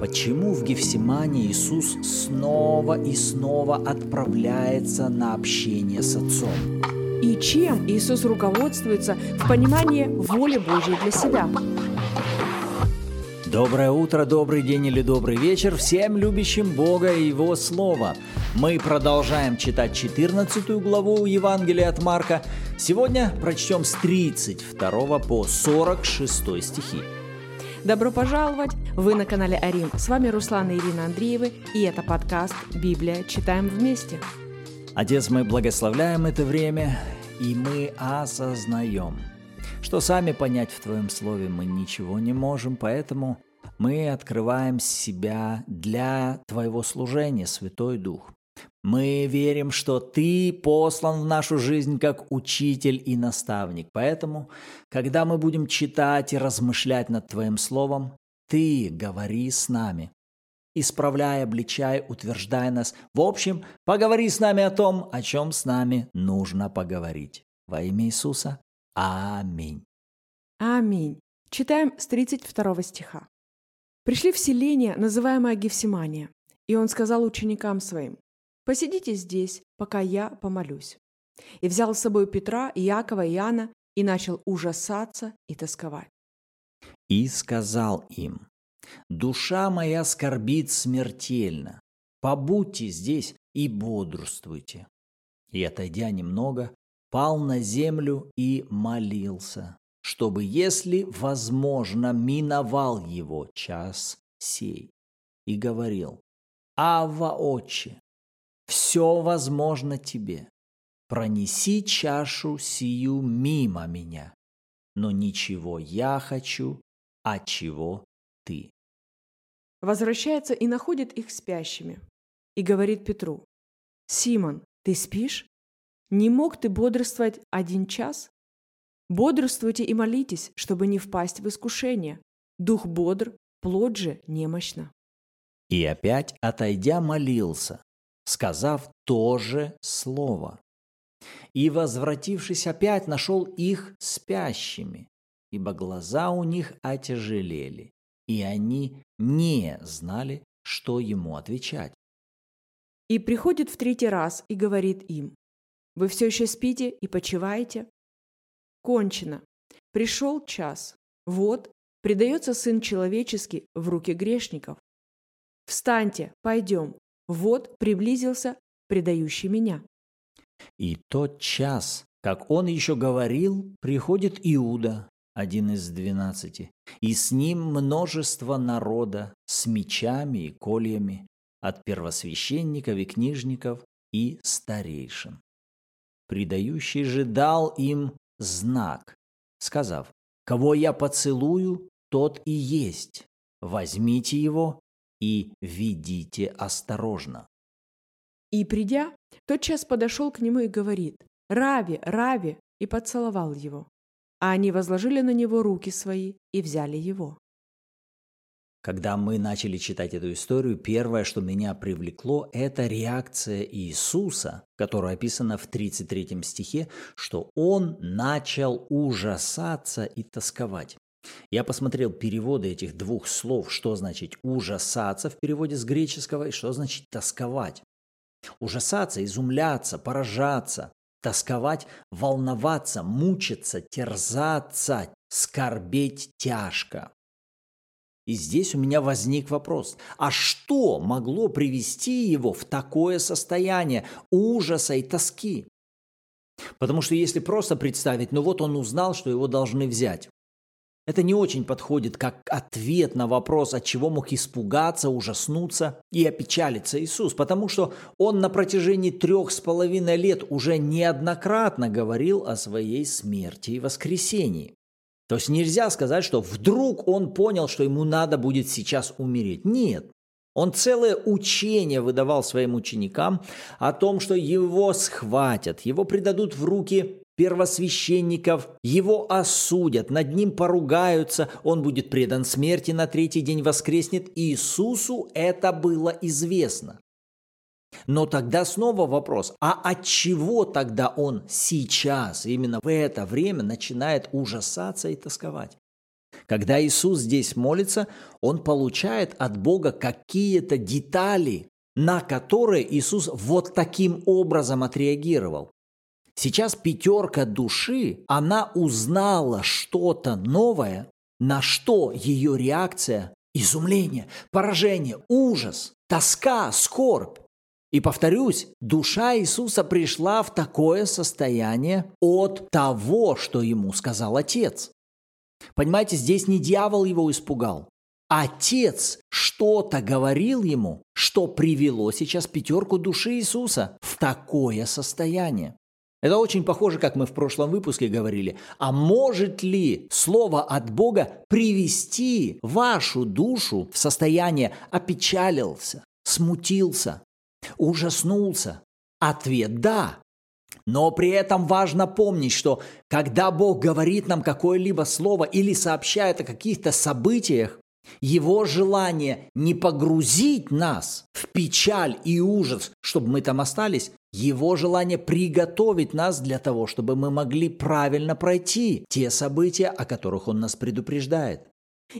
Почему в Гефсимане Иисус снова и снова отправляется на общение с Отцом? И чем Иисус руководствуется в понимании воли Божьей для себя? Доброе утро, добрый день или добрый вечер всем любящим Бога и Его Слово. Мы продолжаем читать 14 главу Евангелия от Марка. Сегодня прочтем с 32 по 46 стихи. Добро пожаловать! Вы на канале Арим. С вами Руслан и Ирина Андреевы, и это подкаст «Библия. Читаем вместе». Отец, мы благословляем это время, и мы осознаем, что сами понять в Твоем Слове мы ничего не можем, поэтому мы открываем себя для Твоего служения, Святой Дух. Мы верим, что Ты послан в нашу жизнь как учитель и наставник. Поэтому, когда мы будем читать и размышлять над Твоим Словом, Ты говори с нами. Исправляй, обличай, утверждай нас. В общем, поговори с нами о том, о чем с нами нужно поговорить. Во имя Иисуса. Аминь. Аминь. Читаем с 32 стиха. «Пришли в селение, называемое Гефсимания, и он сказал ученикам своим, Посидите здесь, пока я помолюсь». И взял с собой Петра, Иакова и Иоанна и начал ужасаться и тосковать. И сказал им, «Душа моя скорбит смертельно, побудьте здесь и бодрствуйте». И, отойдя немного, пал на землю и молился, чтобы, если возможно, миновал его час сей. И говорил, «Ава, Отче, все возможно тебе. Пронеси чашу сию мимо меня. Но ничего я хочу, а чего ты. Возвращается и находит их спящими. И говорит Петру, «Симон, ты спишь? Не мог ты бодрствовать один час? Бодрствуйте и молитесь, чтобы не впасть в искушение. Дух бодр, плоть же немощно». И опять, отойдя, молился, сказав то же слово. И, возвратившись опять, нашел их спящими, ибо глаза у них отяжелели, и они не знали, что ему отвечать. И приходит в третий раз и говорит им, «Вы все еще спите и почиваете? Кончено. Пришел час. Вот, предается Сын Человеческий в руки грешников. Встаньте, пойдем, вот приблизился предающий меня. И тот час, как он еще говорил, приходит Иуда, один из двенадцати, и с ним множество народа с мечами и кольями от первосвященников и книжников и старейшин. Предающий же дал им знак, сказав, «Кого я поцелую, тот и есть. Возьмите его и ведите осторожно. И придя, тотчас подошел к нему и говорит, «Рави, Рави!» и поцеловал его. А они возложили на него руки свои и взяли его. Когда мы начали читать эту историю, первое, что меня привлекло, это реакция Иисуса, которая описана в 33 стихе, что Он начал ужасаться и тосковать. Я посмотрел переводы этих двух слов, что значит ужасаться в переводе с греческого и что значит тосковать. Ужасаться, изумляться, поражаться, тосковать, волноваться, мучиться, терзаться, скорбеть тяжко. И здесь у меня возник вопрос, а что могло привести его в такое состояние ужаса и тоски? Потому что если просто представить, ну вот он узнал, что его должны взять, это не очень подходит как ответ на вопрос, от чего мог испугаться, ужаснуться и опечалиться Иисус, потому что Он на протяжении трех с половиной лет уже неоднократно говорил о своей смерти и воскресении. То есть нельзя сказать, что вдруг Он понял, что ему надо будет сейчас умереть. Нет, он целое учение выдавал своим ученикам о том, что его схватят, его предадут в руки первосвященников, его осудят, над ним поругаются, он будет предан смерти, на третий день воскреснет. Иисусу это было известно. Но тогда снова вопрос, а от чего тогда он сейчас, именно в это время, начинает ужасаться и тосковать? Когда Иисус здесь молится, он получает от Бога какие-то детали, на которые Иисус вот таким образом отреагировал. Сейчас пятерка души, она узнала что-то новое, на что ее реакция – изумление, поражение, ужас, тоска, скорбь. И повторюсь, душа Иисуса пришла в такое состояние от того, что ему сказал Отец. Понимаете, здесь не дьявол его испугал. Отец что-то говорил ему, что привело сейчас пятерку души Иисуса в такое состояние. Это очень похоже, как мы в прошлом выпуске говорили. А может ли слово от Бога привести вашу душу в состояние опечалился, смутился, ужаснулся? Ответ – да. Но при этом важно помнить, что когда Бог говорит нам какое-либо слово или сообщает о каких-то событиях, его желание не погрузить нас в печаль и ужас, чтобы мы там остались, его желание приготовить нас для того, чтобы мы могли правильно пройти те события, о которых он нас предупреждает.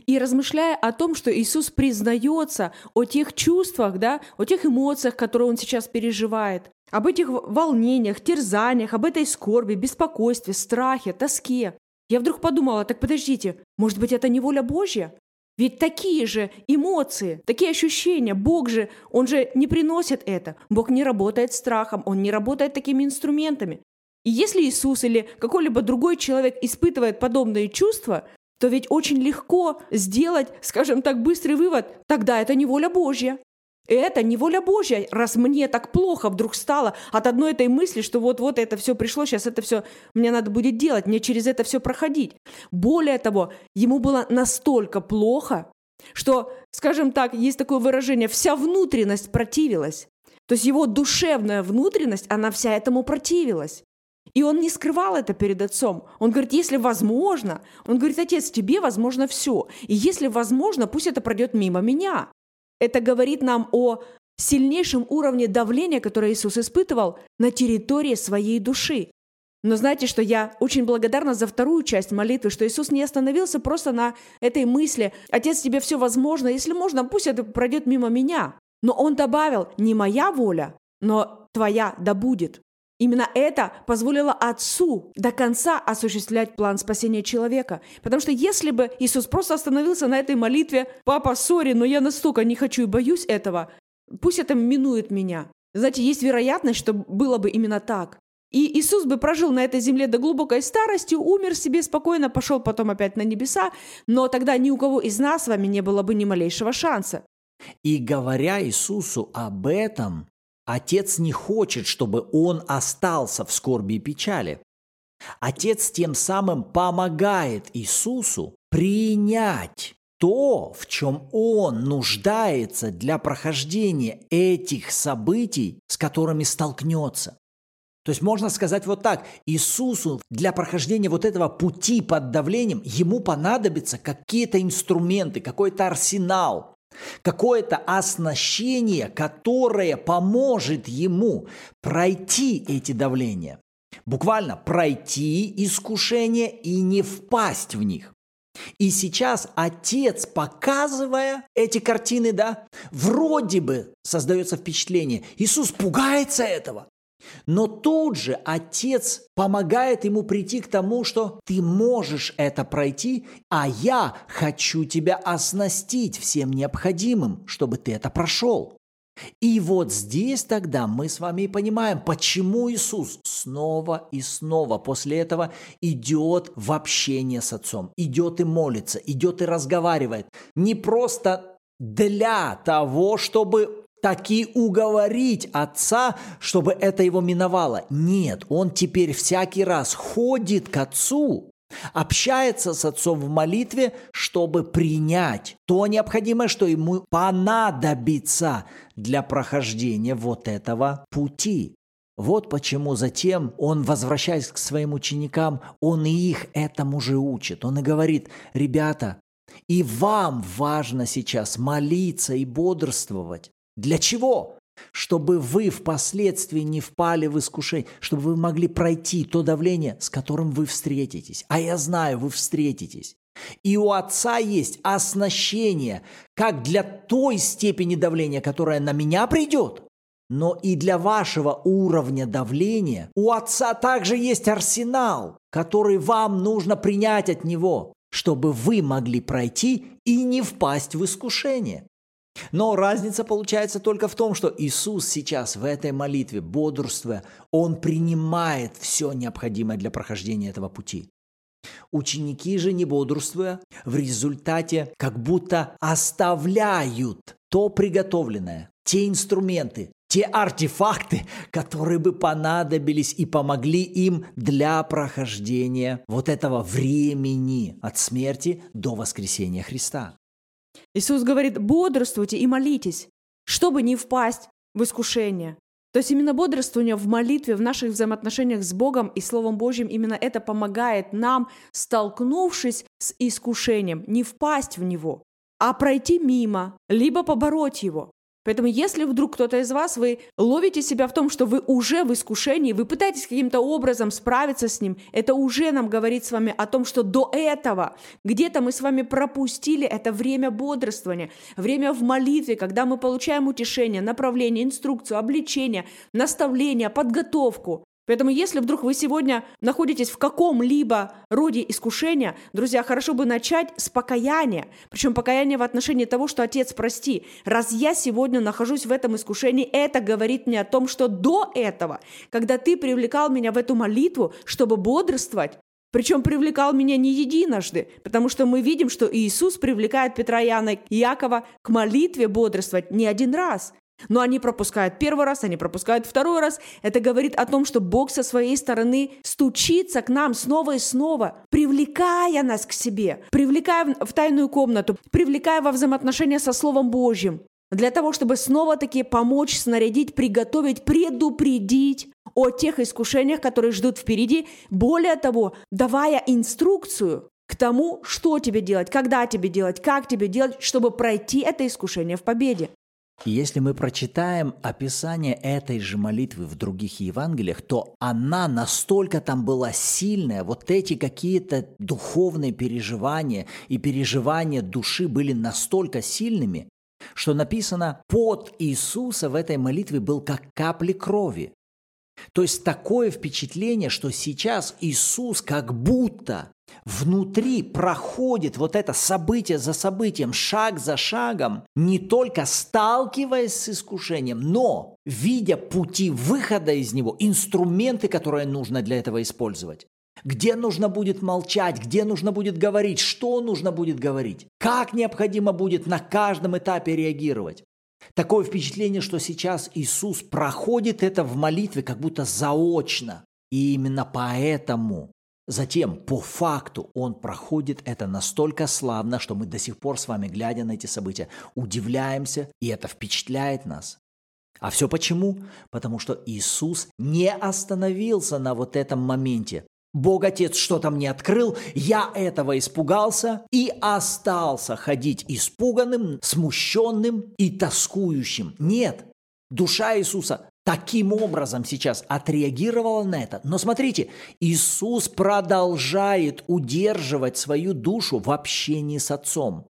И размышляя о том, что Иисус признается о тех чувствах, да, о тех эмоциях, которые он сейчас переживает, об этих волнениях, терзаниях, об этой скорби, беспокойстве, страхе, тоске, я вдруг подумала, так подождите, может быть, это не воля Божья? Ведь такие же эмоции, такие ощущения, Бог же, Он же не приносит это. Бог не работает страхом, Он не работает такими инструментами. И если Иисус или какой-либо другой человек испытывает подобные чувства, то ведь очень легко сделать, скажем так, быстрый вывод, тогда это не воля Божья. Это не воля Божья, раз мне так плохо вдруг стало от одной этой мысли, что вот-вот это все пришло, сейчас это все мне надо будет делать, мне через это все проходить. Более того, ему было настолько плохо, что, скажем так, есть такое выражение, вся внутренность противилась. То есть его душевная внутренность, она вся этому противилась. И он не скрывал это перед отцом. Он говорит, если возможно, он говорит, отец, тебе возможно все. И если возможно, пусть это пройдет мимо меня. Это говорит нам о сильнейшем уровне давления, которое Иисус испытывал на территории своей души. Но знаете, что я очень благодарна за вторую часть молитвы, что Иисус не остановился просто на этой мысли «Отец, тебе все возможно, если можно, пусть это пройдет мимо меня». Но Он добавил «Не моя воля, но твоя да будет». Именно это позволило Отцу до конца осуществлять план спасения человека. Потому что если бы Иисус просто остановился на этой молитве, «Папа, сори, но я настолько не хочу и боюсь этого, пусть это минует меня». Знаете, есть вероятность, что было бы именно так. И Иисус бы прожил на этой земле до глубокой старости, умер себе спокойно, пошел потом опять на небеса, но тогда ни у кого из нас с вами не было бы ни малейшего шанса. И говоря Иисусу об этом, Отец не хочет, чтобы он остался в скорби и печали. Отец тем самым помогает Иисусу принять то, в чем он нуждается для прохождения этих событий, с которыми столкнется. То есть можно сказать вот так, Иисусу для прохождения вот этого пути под давлением, ему понадобятся какие-то инструменты, какой-то арсенал, Какое-то оснащение, которое поможет ему пройти эти давления. Буквально пройти искушение и не впасть в них. И сейчас отец, показывая эти картины, да, вроде бы создается впечатление, Иисус пугается этого. Но тут же отец помогает ему прийти к тому, что ты можешь это пройти, а я хочу тебя оснастить всем необходимым, чтобы ты это прошел. И вот здесь тогда мы с вами понимаем, почему Иисус снова и снова после этого идет в общение с Отцом, идет и молится, идет и разговаривает. Не просто для того, чтобы таки уговорить отца, чтобы это его миновало. Нет, он теперь всякий раз ходит к отцу, общается с отцом в молитве, чтобы принять то необходимое, что ему понадобится для прохождения вот этого пути. Вот почему затем он, возвращаясь к своим ученикам, он и их этому же учит. Он и говорит, ребята, и вам важно сейчас молиться и бодрствовать. Для чего? Чтобы вы впоследствии не впали в искушение, чтобы вы могли пройти то давление, с которым вы встретитесь. А я знаю, вы встретитесь. И у Отца есть оснащение как для той степени давления, которая на меня придет, но и для вашего уровня давления у Отца также есть арсенал, который вам нужно принять от Него, чтобы вы могли пройти и не впасть в искушение. Но разница получается только в том, что Иисус сейчас в этой молитве, бодрствуя, Он принимает все необходимое для прохождения этого пути. Ученики же, не бодрствуя, в результате как будто оставляют то приготовленное, те инструменты, те артефакты, которые бы понадобились и помогли им для прохождения вот этого времени от смерти до воскресения Христа. Иисус говорит, бодрствуйте и молитесь, чтобы не впасть в искушение. То есть именно бодрствование в молитве, в наших взаимоотношениях с Богом и Словом Божьим, именно это помогает нам, столкнувшись с искушением, не впасть в него, а пройти мимо, либо побороть его. Поэтому если вдруг кто-то из вас, вы ловите себя в том, что вы уже в искушении, вы пытаетесь каким-то образом справиться с ним, это уже нам говорит с вами о том, что до этого где-то мы с вами пропустили это время бодрствования, время в молитве, когда мы получаем утешение, направление, инструкцию, обличение, наставление, подготовку. Поэтому если вдруг вы сегодня находитесь в каком-либо роде искушения, друзья, хорошо бы начать с покаяния. Причем покаяние в отношении того, что «Отец, прости, раз я сегодня нахожусь в этом искушении, это говорит мне о том, что до этого, когда ты привлекал меня в эту молитву, чтобы бодрствовать, причем привлекал меня не единожды, потому что мы видим, что Иисус привлекает Петра, Иоанна и Якова к молитве бодрствовать не один раз. Но они пропускают первый раз, они пропускают второй раз. Это говорит о том, что Бог со своей стороны стучится к нам снова и снова, привлекая нас к себе, привлекая в тайную комнату, привлекая во взаимоотношения со Словом Божьим, для того, чтобы снова-таки помочь, снарядить, приготовить, предупредить о тех искушениях, которые ждут впереди. Более того, давая инструкцию к тому, что тебе делать, когда тебе делать, как тебе делать, чтобы пройти это искушение в победе. И если мы прочитаем описание этой же молитвы в других Евангелиях, то она настолько там была сильная, вот эти какие-то духовные переживания и переживания души были настолько сильными, что написано, под Иисуса в этой молитве был как капли крови. То есть такое впечатление, что сейчас Иисус как будто внутри проходит вот это событие за событием, шаг за шагом, не только сталкиваясь с искушением, но видя пути выхода из него, инструменты, которые нужно для этого использовать. Где нужно будет молчать, где нужно будет говорить, что нужно будет говорить, как необходимо будет на каждом этапе реагировать. Такое впечатление, что сейчас Иисус проходит это в молитве как будто заочно. И именно поэтому Затем, по факту, он проходит это настолько славно, что мы до сих пор с вами, глядя на эти события, удивляемся, и это впечатляет нас. А все почему? Потому что Иисус не остановился на вот этом моменте. Бог Отец что-то мне открыл, я этого испугался и остался ходить испуганным, смущенным и тоскующим. Нет, душа Иисуса таким образом сейчас отреагировала на это. Но смотрите, Иисус продолжает удерживать свою душу в общении с Отцом.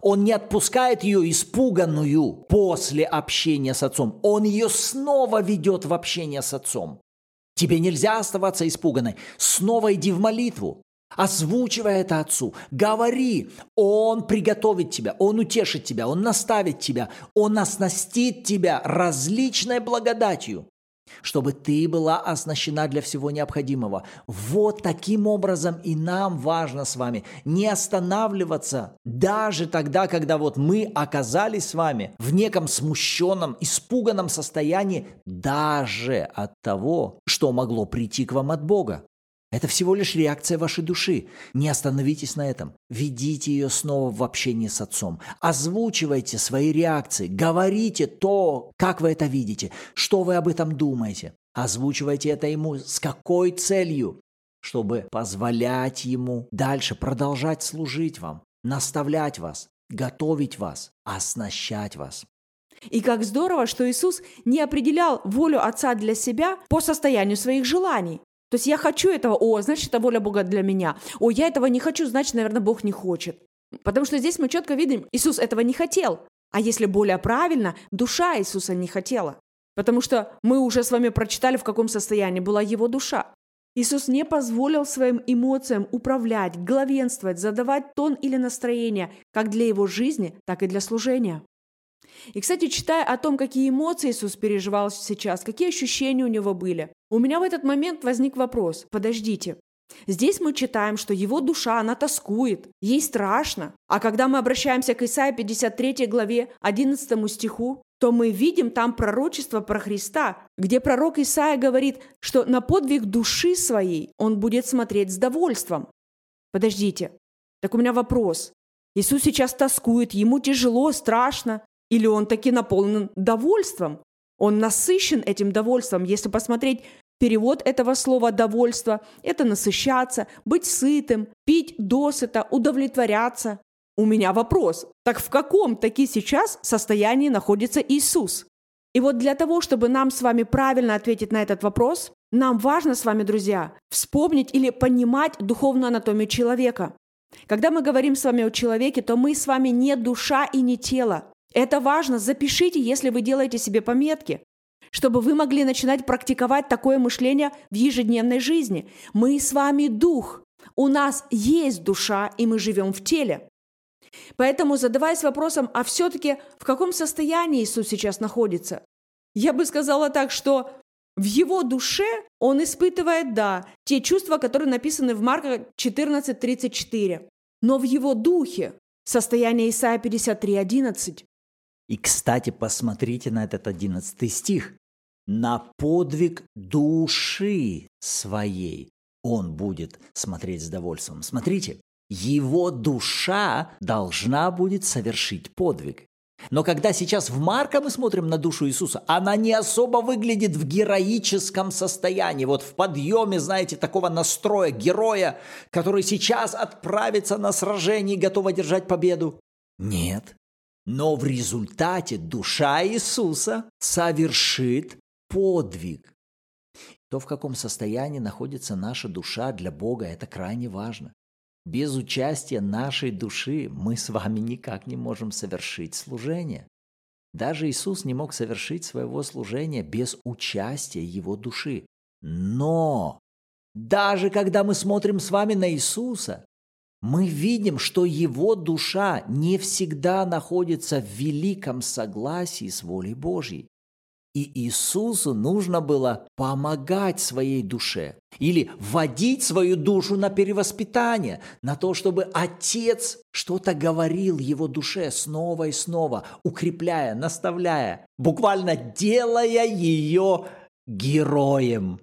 Он не отпускает ее испуганную после общения с Отцом. Он ее снова ведет в общение с Отцом. Тебе нельзя оставаться испуганной. Снова иди в молитву. Озвучивай это Отцу, говори, Он приготовит тебя, Он утешит тебя, Он наставит тебя, Он оснастит тебя различной благодатью, чтобы ты была оснащена для всего необходимого. Вот таким образом и нам важно с вами не останавливаться даже тогда, когда вот мы оказались с вами в неком смущенном, испуганном состоянии даже от того, что могло прийти к вам от Бога. Это всего лишь реакция вашей души. Не остановитесь на этом. Ведите ее снова в общении с Отцом. Озвучивайте свои реакции. Говорите то, как вы это видите, что вы об этом думаете. Озвучивайте это ему с какой целью? Чтобы позволять ему дальше продолжать служить вам, наставлять вас, готовить вас, оснащать вас. И как здорово, что Иисус не определял волю Отца для себя по состоянию своих желаний. То есть я хочу этого, о, значит, это воля Бога для меня. О, я этого не хочу, значит, наверное, Бог не хочет. Потому что здесь мы четко видим, Иисус этого не хотел. А если более правильно, душа Иисуса не хотела. Потому что мы уже с вами прочитали, в каком состоянии была его душа. Иисус не позволил своим эмоциям управлять, главенствовать, задавать тон или настроение как для его жизни, так и для служения. И, кстати, читая о том, какие эмоции Иисус переживал сейчас, какие ощущения у него были, у меня в этот момент возник вопрос, подождите, Здесь мы читаем, что его душа, она тоскует, ей страшно. А когда мы обращаемся к Исаии 53 главе 11 стиху, то мы видим там пророчество про Христа, где пророк Исаия говорит, что на подвиг души своей он будет смотреть с довольством. Подождите, так у меня вопрос. Иисус сейчас тоскует, ему тяжело, страшно, или он таки наполнен довольством? Он насыщен этим довольством. Если посмотреть перевод этого слова «довольство» – это насыщаться, быть сытым, пить досыта, удовлетворяться. У меня вопрос. Так в каком таки сейчас состоянии находится Иисус? И вот для того, чтобы нам с вами правильно ответить на этот вопрос, нам важно с вами, друзья, вспомнить или понимать духовную анатомию человека. Когда мы говорим с вами о человеке, то мы с вами не душа и не тело. Это важно, запишите, если вы делаете себе пометки, чтобы вы могли начинать практиковать такое мышление в ежедневной жизни. Мы с вами дух, у нас есть душа, и мы живем в теле. Поэтому задаваясь вопросом, а все-таки в каком состоянии Иисус сейчас находится, я бы сказала так, что в его душе он испытывает, да, те чувства, которые написаны в Марка 14.34. Но в его духе, состояние Исаия 53.11, и, кстати, посмотрите на этот одиннадцатый стих. «На подвиг души своей он будет смотреть с довольством». Смотрите, его душа должна будет совершить подвиг. Но когда сейчас в Марка мы смотрим на душу Иисуса, она не особо выглядит в героическом состоянии, вот в подъеме, знаете, такого настроя героя, который сейчас отправится на сражение и готов одержать победу. Нет, но в результате душа Иисуса совершит подвиг. То, в каком состоянии находится наша душа для Бога, это крайне важно. Без участия нашей души мы с вами никак не можем совершить служение. Даже Иисус не мог совершить своего служения без участия его души. Но даже когда мы смотрим с вами на Иисуса, мы видим, что его душа не всегда находится в великом согласии с волей Божьей. И Иисусу нужно было помогать своей душе или вводить свою душу на перевоспитание, на то, чтобы Отец что-то говорил его душе снова и снова, укрепляя, наставляя, буквально делая ее героем.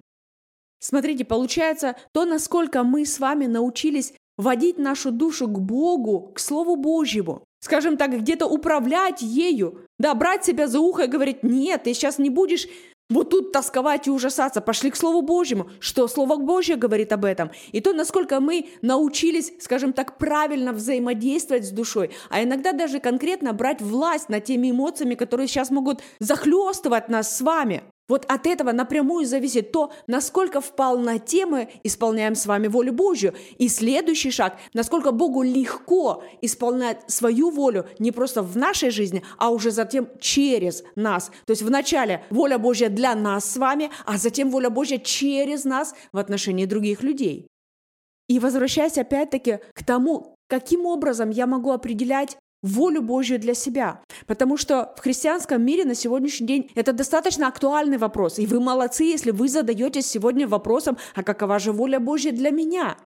Смотрите, получается, то, насколько мы с вами научились водить нашу душу к Богу, к Слову Божьему. Скажем так, где-то управлять ею. Да, брать себя за ухо и говорить, нет, ты сейчас не будешь вот тут тосковать и ужасаться. Пошли к Слову Божьему. Что Слово Божье говорит об этом? И то, насколько мы научились, скажем так, правильно взаимодействовать с душой, а иногда даже конкретно брать власть над теми эмоциями, которые сейчас могут захлестывать нас с вами. Вот от этого напрямую зависит то, насколько в полноте мы исполняем с вами волю Божью. И следующий шаг, насколько Богу легко исполнять свою волю не просто в нашей жизни, а уже затем через нас. То есть вначале воля Божья для нас с вами, а затем воля Божья через нас в отношении других людей. И возвращаясь опять-таки к тому, каким образом я могу определять волю Божью для себя. Потому что в христианском мире на сегодняшний день это достаточно актуальный вопрос. И вы молодцы, если вы задаетесь сегодня вопросом, а какова же воля Божья для меня?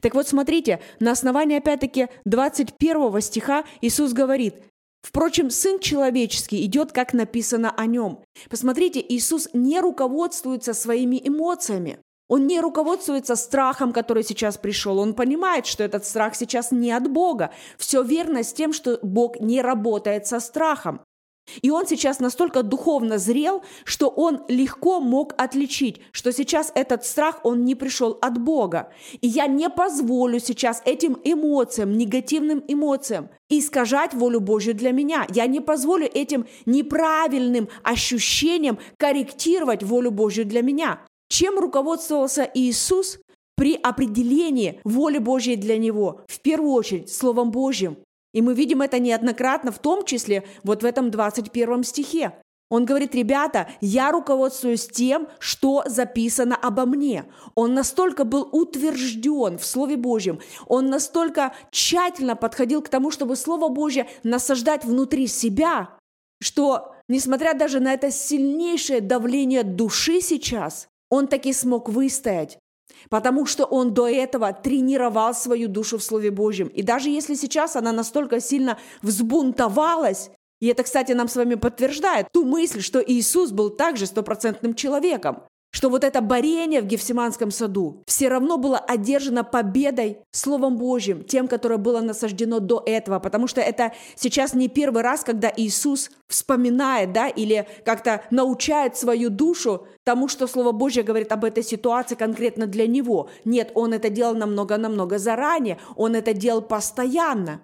Так вот, смотрите, на основании, опять-таки, 21 стиха Иисус говорит, Впрочем, Сын Человеческий идет, как написано о нем. Посмотрите, Иисус не руководствуется своими эмоциями. Он не руководствуется страхом, который сейчас пришел. Он понимает, что этот страх сейчас не от Бога. Все верно с тем, что Бог не работает со страхом. И он сейчас настолько духовно зрел, что он легко мог отличить, что сейчас этот страх, он не пришел от Бога. И я не позволю сейчас этим эмоциям, негативным эмоциям, искажать волю Божью для меня. Я не позволю этим неправильным ощущениям корректировать волю Божью для меня. Чем руководствовался Иисус при определении воли Божьей для Него? В первую очередь, Словом Божьим. И мы видим это неоднократно, в том числе вот в этом 21 стихе. Он говорит, ребята, я руководствуюсь тем, что записано обо мне. Он настолько был утвержден в Слове Божьем, он настолько тщательно подходил к тому, чтобы Слово Божье насаждать внутри себя, что, несмотря даже на это сильнейшее давление души сейчас, он таки смог выстоять. Потому что он до этого тренировал свою душу в Слове Божьем. И даже если сейчас она настолько сильно взбунтовалась, и это, кстати, нам с вами подтверждает ту мысль, что Иисус был также стопроцентным человеком что вот это борение в Гефсиманском саду все равно было одержано победой Словом Божьим, тем, которое было насаждено до этого, потому что это сейчас не первый раз, когда Иисус вспоминает, да, или как-то научает свою душу тому, что Слово Божье говорит об этой ситуации конкретно для него. Нет, он это делал намного-намного заранее, он это делал постоянно.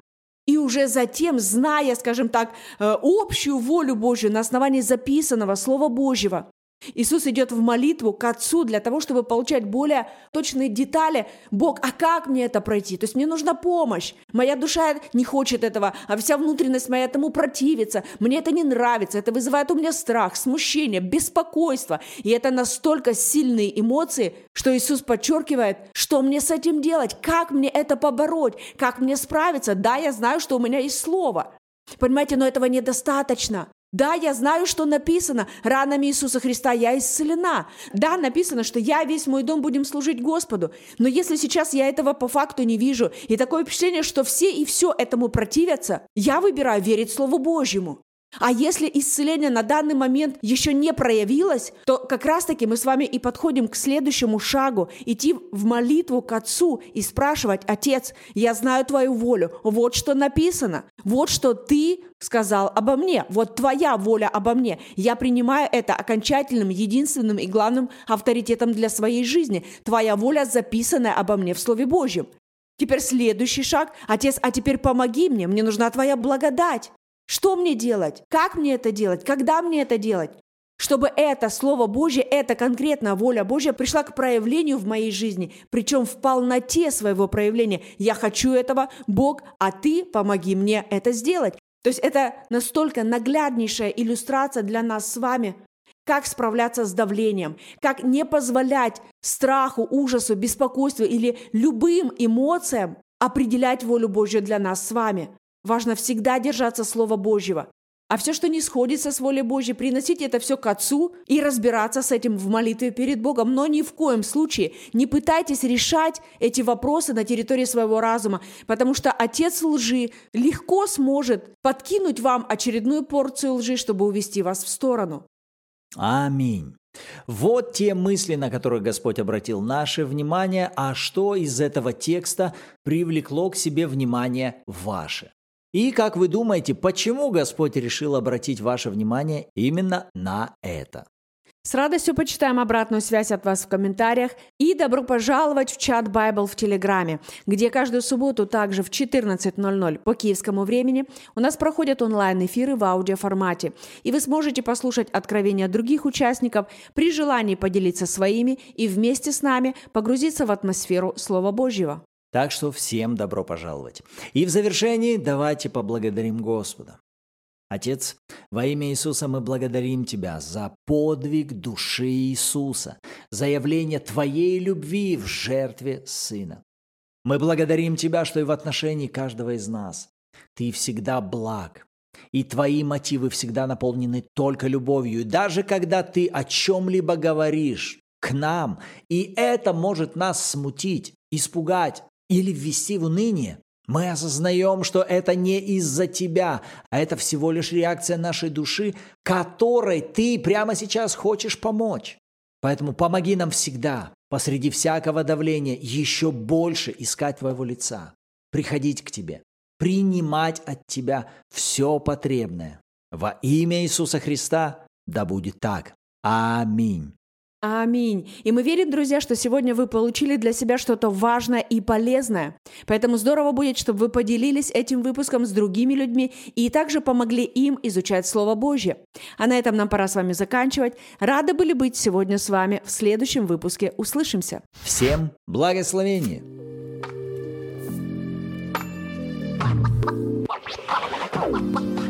И уже затем, зная, скажем так, э, общую волю Божью на основании записанного Слова Божьего, Иисус идет в молитву к Отцу для того, чтобы получать более точные детали. Бог, а как мне это пройти? То есть мне нужна помощь. Моя душа не хочет этого, а вся внутренность моя этому противится. Мне это не нравится. Это вызывает у меня страх, смущение, беспокойство. И это настолько сильные эмоции, что Иисус подчеркивает, что мне с этим делать, как мне это побороть, как мне справиться. Да, я знаю, что у меня есть слово. Понимаете, но этого недостаточно. Да, я знаю, что написано. Ранами Иисуса Христа я исцелена. Да, написано, что я весь мой дом будем служить Господу. Но если сейчас я этого по факту не вижу, и такое впечатление, что все и все этому противятся, я выбираю верить Слову Божьему. А если исцеление на данный момент еще не проявилось, то как раз-таки мы с вами и подходим к следующему шагу, идти в молитву к Отцу и спрашивать, Отец, я знаю Твою волю, вот что написано, вот что Ты сказал обо мне, вот Твоя воля обо мне. Я принимаю это окончательным, единственным и главным авторитетом для своей жизни. Твоя воля, записанная обо мне в Слове Божьем. Теперь следующий шаг. Отец, а теперь помоги мне, мне нужна Твоя благодать. Что мне делать? Как мне это делать? Когда мне это делать? Чтобы это Слово Божье, эта конкретная воля Божья пришла к проявлению в моей жизни, причем в полноте своего проявления. Я хочу этого, Бог, а ты помоги мне это сделать. То есть это настолько нагляднейшая иллюстрация для нас с вами, как справляться с давлением, как не позволять страху, ужасу, беспокойству или любым эмоциям определять волю Божью для нас с вами. Важно всегда держаться Слова Божьего. А все, что не сходится с волей Божьей, приносить это все к Отцу и разбираться с этим в молитве перед Богом. Но ни в коем случае не пытайтесь решать эти вопросы на территории своего разума, потому что Отец лжи легко сможет подкинуть вам очередную порцию лжи, чтобы увести вас в сторону. Аминь. Вот те мысли, на которые Господь обратил наше внимание, а что из этого текста привлекло к себе внимание ваше. И как вы думаете, почему Господь решил обратить ваше внимание именно на это? С радостью почитаем обратную связь от вас в комментариях и добро пожаловать в чат Bible в Телеграме, где каждую субботу также в 14.00 по киевскому времени у нас проходят онлайн-эфиры в аудиоформате, и вы сможете послушать откровения других участников при желании поделиться своими и вместе с нами погрузиться в атмосферу Слова Божьего. Так что всем добро пожаловать. И в завершении давайте поблагодарим Господа. Отец, во имя Иисуса мы благодарим Тебя за подвиг души Иисуса, за явление Твоей любви в жертве Сына. Мы благодарим Тебя, что и в отношении каждого из нас Ты всегда благ, и Твои мотивы всегда наполнены только любовью. И даже когда Ты о чем-либо говоришь к нам, и это может нас смутить, испугать, или ввести в уныние, мы осознаем, что это не из-за тебя, а это всего лишь реакция нашей души, которой ты прямо сейчас хочешь помочь. Поэтому помоги нам всегда, посреди всякого давления, еще больше искать Твоего лица, приходить к Тебе, принимать от Тебя все потребное. Во имя Иисуса Христа да будет так. Аминь. Аминь. И мы верим, друзья, что сегодня вы получили для себя что-то важное и полезное. Поэтому здорово будет, чтобы вы поделились этим выпуском с другими людьми и также помогли им изучать Слово Божье. А на этом нам пора с вами заканчивать. Рады были быть сегодня с вами в следующем выпуске. Услышимся. Всем благословения! You.